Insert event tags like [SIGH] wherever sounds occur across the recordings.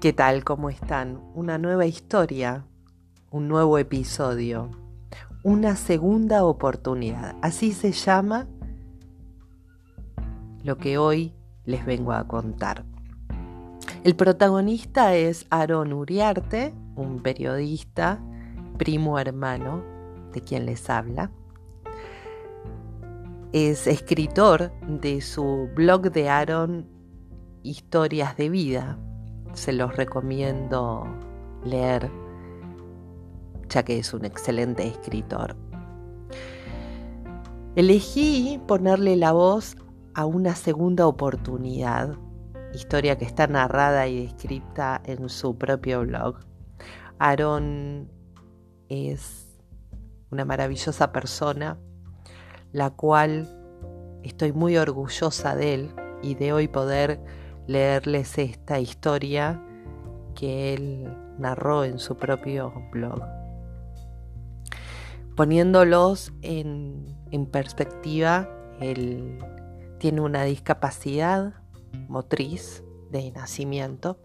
¿Qué tal? ¿Cómo están? Una nueva historia, un nuevo episodio, una segunda oportunidad. Así se llama lo que hoy les vengo a contar. El protagonista es Aaron Uriarte, un periodista, primo hermano de quien les habla. Es escritor de su blog de Aaron Historias de Vida, se los recomiendo leer, ya que es un excelente escritor. Elegí ponerle la voz a una segunda oportunidad, historia que está narrada y descrita en su propio blog. Aaron es una maravillosa persona, la cual estoy muy orgullosa de él y de hoy poder leerles esta historia que él narró en su propio blog. Poniéndolos en, perspectiva, él tiene una discapacidad motriz de nacimiento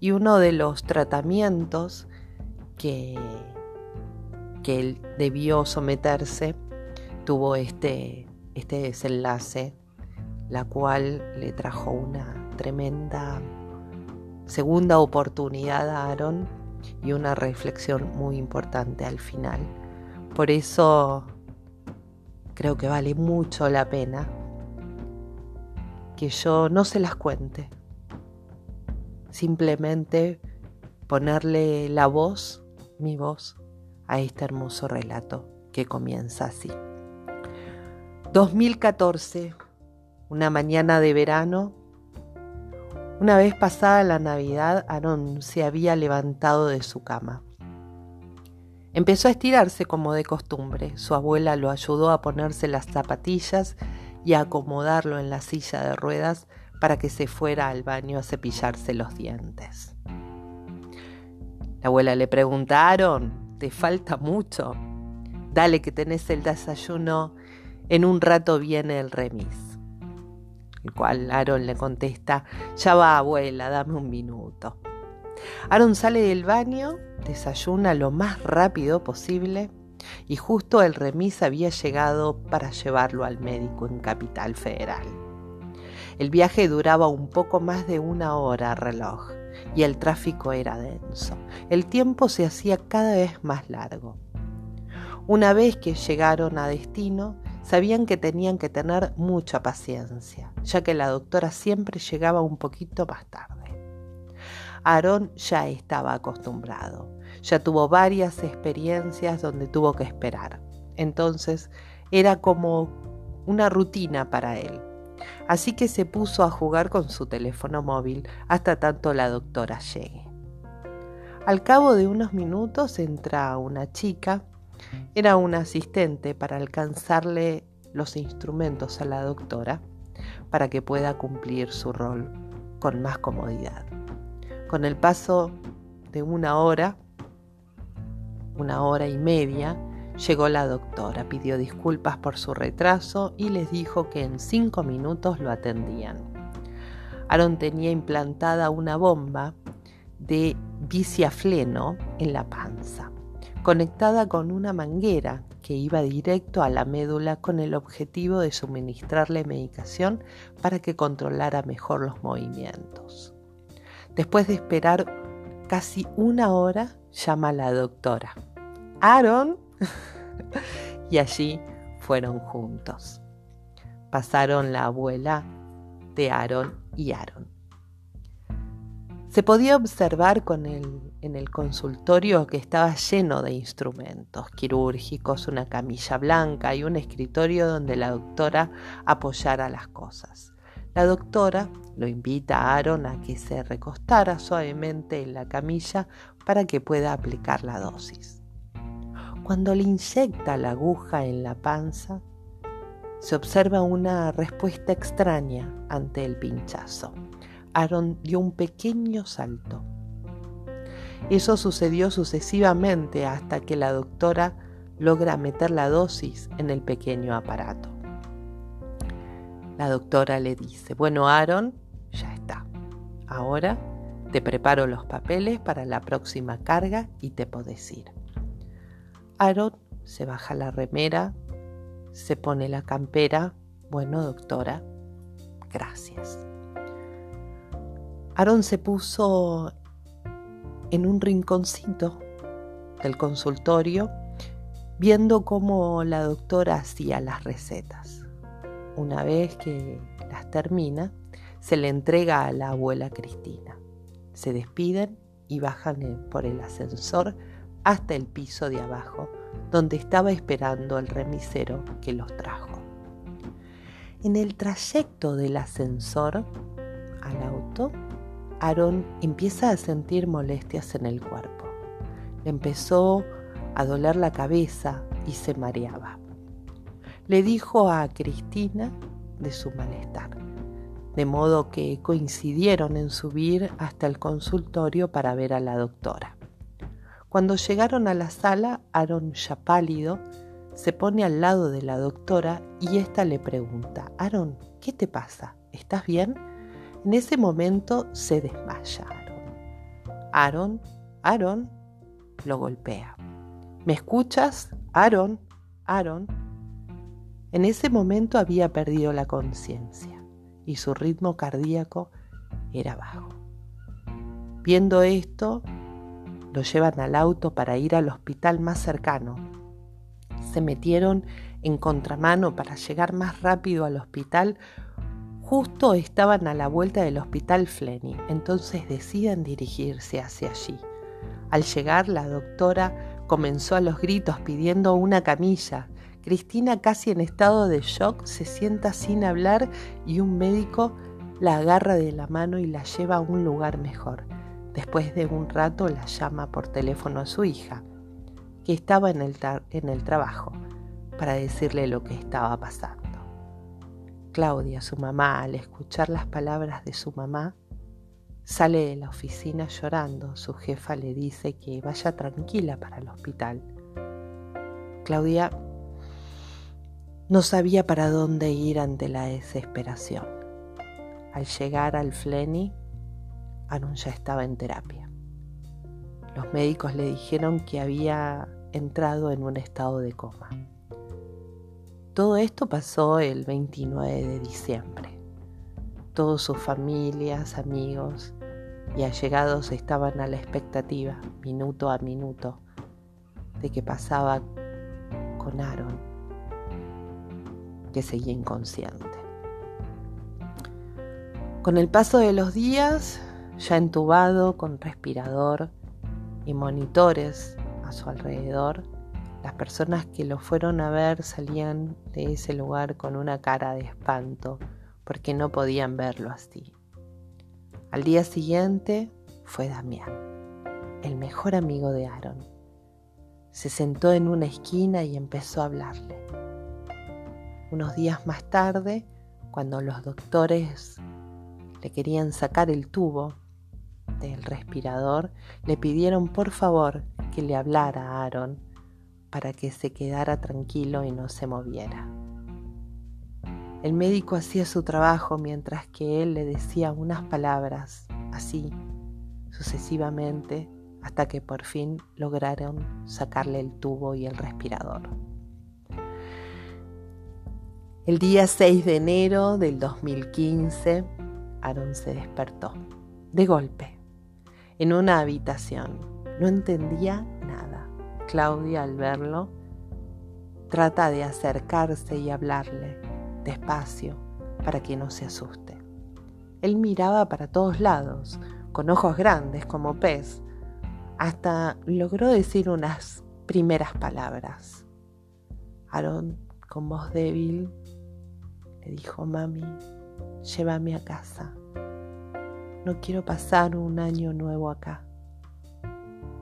y uno de los tratamientos que, que él debió someterse tuvo este, este desenlace, la cual le trajo una tremenda segunda oportunidad a Aaron y una reflexión muy importante al final. Por eso creo que vale mucho la pena que yo no se las cuente, simplemente ponerle la voz, mi voz, a este hermoso relato que comienza así. 2014, una mañana de verano, una vez pasada la Navidad, Aaron se había levantado de su cama. Empezó a estirarse como de costumbre. Su abuela lo ayudó a ponerse las zapatillas y a acomodarlo en la silla de ruedas para que se fuera al baño a cepillarse los dientes. La abuela le pregunta, Aaron, ¿te falta mucho? Dale que tenés el desayuno, en un rato viene el remis el cual Aaron le contesta, ya va abuela, dame un minuto. Aaron sale del baño, desayuna lo más rápido posible y justo el remis había llegado para llevarlo al médico en Capital Federal. El viaje duraba un poco más de una hora reloj y el tráfico era denso. El tiempo se hacía cada vez más largo. Una vez que llegaron a destino, Sabían que tenían que tener mucha paciencia, ya que la doctora siempre llegaba un poquito más tarde. Aarón ya estaba acostumbrado, ya tuvo varias experiencias donde tuvo que esperar. Entonces era como una rutina para él. Así que se puso a jugar con su teléfono móvil hasta tanto la doctora llegue. Al cabo de unos minutos entra una chica era un asistente para alcanzarle los instrumentos a la doctora para que pueda cumplir su rol con más comodidad. Con el paso de una hora, una hora y media, llegó la doctora, pidió disculpas por su retraso y les dijo que en cinco minutos lo atendían. Aaron tenía implantada una bomba de biciafleno en la panza conectada con una manguera que iba directo a la médula con el objetivo de suministrarle medicación para que controlara mejor los movimientos. Después de esperar casi una hora, llama a la doctora. Aaron. [LAUGHS] y allí fueron juntos. Pasaron la abuela de Aaron y Aaron. Se podía observar con en el consultorio que estaba lleno de instrumentos quirúrgicos, una camilla blanca y un escritorio donde la doctora apoyara las cosas. La doctora lo invita a Aaron a que se recostara suavemente en la camilla para que pueda aplicar la dosis. Cuando le inyecta la aguja en la panza, se observa una respuesta extraña ante el pinchazo. Aaron dio un pequeño salto. Eso sucedió sucesivamente hasta que la doctora logra meter la dosis en el pequeño aparato. La doctora le dice, bueno, Aaron, ya está. Ahora Te preparo los papeles para la próxima carga y te podés ir. Aaron se baja la remera, se pone la campera. Bueno, doctora, gracias. Aaron se puso en un rinconcito del consultorio viendo cómo la doctora hacía las recetas. Una vez que las termina, se le entrega a la abuela Cristina. Se despiden y bajan por el ascensor hasta el piso de abajo, donde estaba esperando el remisero que los trajo. En el trayecto del ascensor al auto, Aaron empieza a sentir molestias en el cuerpo. Le empezó a doler la cabeza y se mareaba. Le dijo a Cristina de su malestar, de modo que coincidieron en subir hasta el consultorio para ver a la doctora. Cuando llegaron a la sala, Aaron, ya pálido, se pone al lado de la doctora y ésta le pregunta, Aaron, ¿qué te pasa? ¿Estás bien? En ese momento se desmaya Aaron. Aaron, Aaron, lo golpea. ¿Me escuchas? Aaron, Aaron. En ese momento había perdido la conciencia y su ritmo cardíaco era bajo. Viendo esto, lo llevan al auto para ir al hospital más cercano. Se metieron en contramano para llegar más rápido al hospital Justo estaban a la vuelta del hospital Flenny, entonces deciden dirigirse hacia allí. Al llegar, la doctora comenzó a los gritos pidiendo una camilla. Cristina, casi en estado de shock, se sienta sin hablar y un médico la agarra de la mano y la lleva a un lugar mejor. Después de un rato la llama por teléfono a su hija, que estaba en el, en el trabajo, para decirle lo que estaba pasando. Claudia, su mamá, al escuchar las palabras de su mamá, sale de la oficina llorando. Su jefa le dice que vaya tranquila para el hospital. Claudia no sabía para dónde ir ante la desesperación. Al llegar al Flenny, Aaron ya estaba en terapia. Los médicos le dijeron que había entrado en un estado de coma. Todo esto pasó el 29 de diciembre. Todas sus familias, amigos y allegados estaban a la expectativa, minuto a minuto, de qué pasaba con Aaron, que seguía inconsciente. Con el paso de los días, ya entubado con respirador y monitores a su alrededor, las personas que lo fueron a ver salían de ese lugar con una cara de espanto porque no podían verlo así. Al día siguiente fue Damián, el mejor amigo de Aaron. Se sentó en una esquina y empezó a hablarle. Unos días más tarde, cuando los doctores le querían sacar el tubo del respirador, le pidieron por favor que le hablara a Aaron para que se quedara tranquilo y no se moviera. El médico hacía su trabajo mientras que él le decía unas palabras, así, sucesivamente, hasta que por fin lograron sacarle el tubo y el respirador. El día 6 de enero del 2015, Aaron se despertó, de golpe, en una habitación. No entendía Claudia al verlo trata de acercarse y hablarle despacio para que no se asuste. Él miraba para todos lados, con ojos grandes como pez, hasta logró decir unas primeras palabras. Aarón, con voz débil, le dijo, mami, llévame a casa. No quiero pasar un año nuevo acá.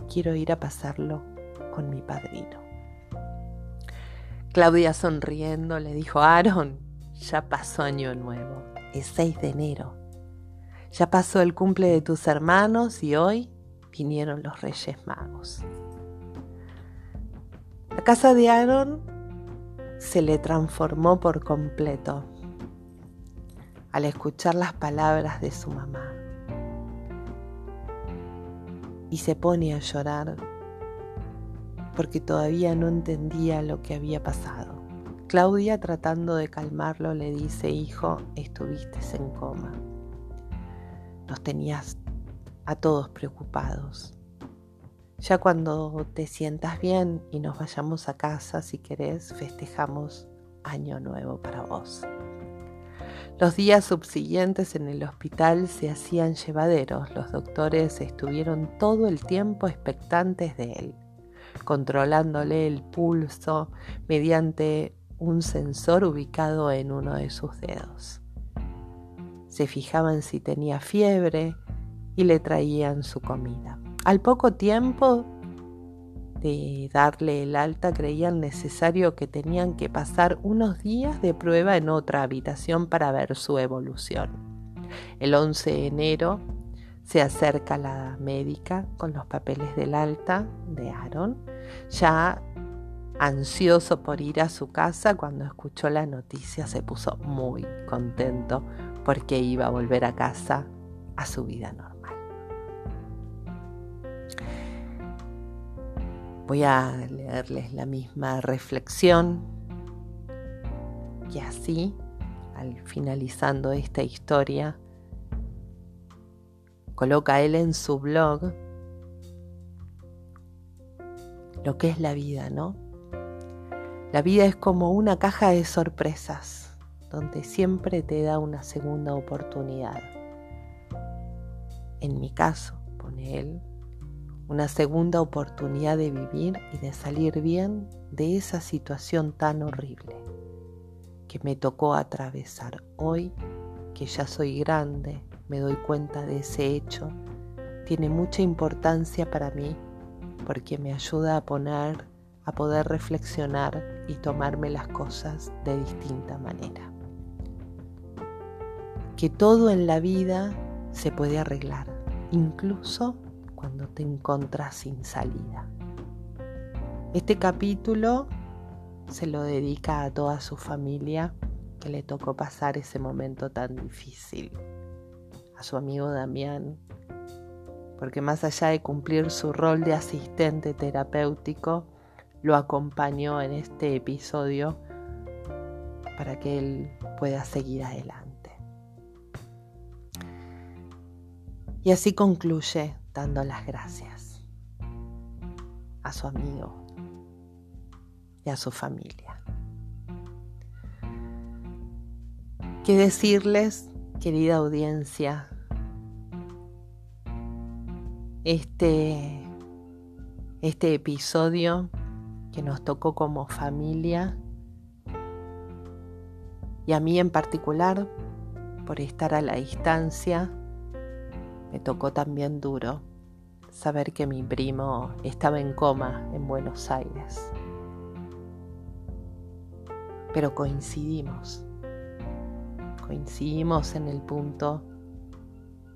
Quiero ir a pasarlo con mi padrino. Claudia sonriendo le dijo, Aaron, ya pasó año nuevo, es 6 de enero. Ya pasó el cumple de tus hermanos y hoy vinieron los Reyes Magos. La casa de Aaron se le transformó por completo al escuchar las palabras de su mamá. y se pone a llorar porque todavía no entendía lo que había pasado. Claudia, tratando de calmarlo, le dice, hijo, estuviste en coma. Nos tenías a todos preocupados. Ya cuando te sientas bien y nos vayamos a casa, si querés, festejamos año nuevo para vos. Los días subsiguientes en el hospital se hacían llevaderos. Los doctores estuvieron todo el tiempo expectantes de él controlándole el pulso mediante un sensor ubicado en uno de sus dedos. Se fijaban si tenía fiebre y le traían su comida. Al poco tiempo de darle el alta creían necesario que tenían que pasar unos días de prueba en otra habitación para ver su evolución. El 11 de enero se acerca la médica con los papeles del alta de Aaron, ya ansioso por ir a su casa cuando escuchó la noticia se puso muy contento porque iba a volver a casa a su vida normal. Voy a leerles la misma reflexión y así, al finalizando esta historia, coloca él en su blog lo que es la vida, ¿no? La vida es como una caja de sorpresas, donde siempre te da una segunda oportunidad. En mi caso, pone él, una segunda oportunidad de vivir y de salir bien de esa situación tan horrible que me tocó atravesar hoy, que ya soy grande, me doy cuenta de ese hecho, tiene mucha importancia para mí porque me ayuda a poner, a poder reflexionar y tomarme las cosas de distinta manera. Que todo en la vida se puede arreglar, incluso cuando te encontras sin salida. Este capítulo se lo dedica a toda su familia que le tocó pasar ese momento tan difícil a su amigo Damián, porque más allá de cumplir su rol de asistente terapéutico, lo acompañó en este episodio para que él pueda seguir adelante. Y así concluye dando las gracias a su amigo y a su familia. ¿Qué decirles querida audiencia, este, este episodio que nos tocó como familia y a mí en particular, por estar a la distancia, me tocó también duro saber que mi primo estaba en coma en Buenos Aires. Pero coincidimos coincidimos en el punto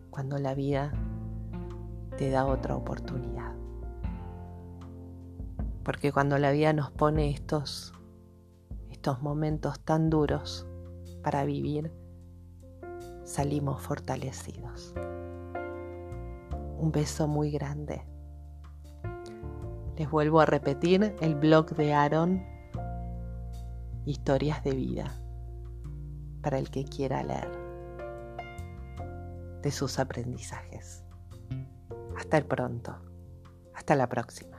cuando la vida te da otra oportunidad. Porque cuando la vida nos pone estos, estos momentos tan duros para vivir, salimos fortalecidos. Un beso muy grande. Les vuelvo a repetir el blog de Aaron, Historias de Vida para el que quiera leer de sus aprendizajes. Hasta el pronto. Hasta la próxima.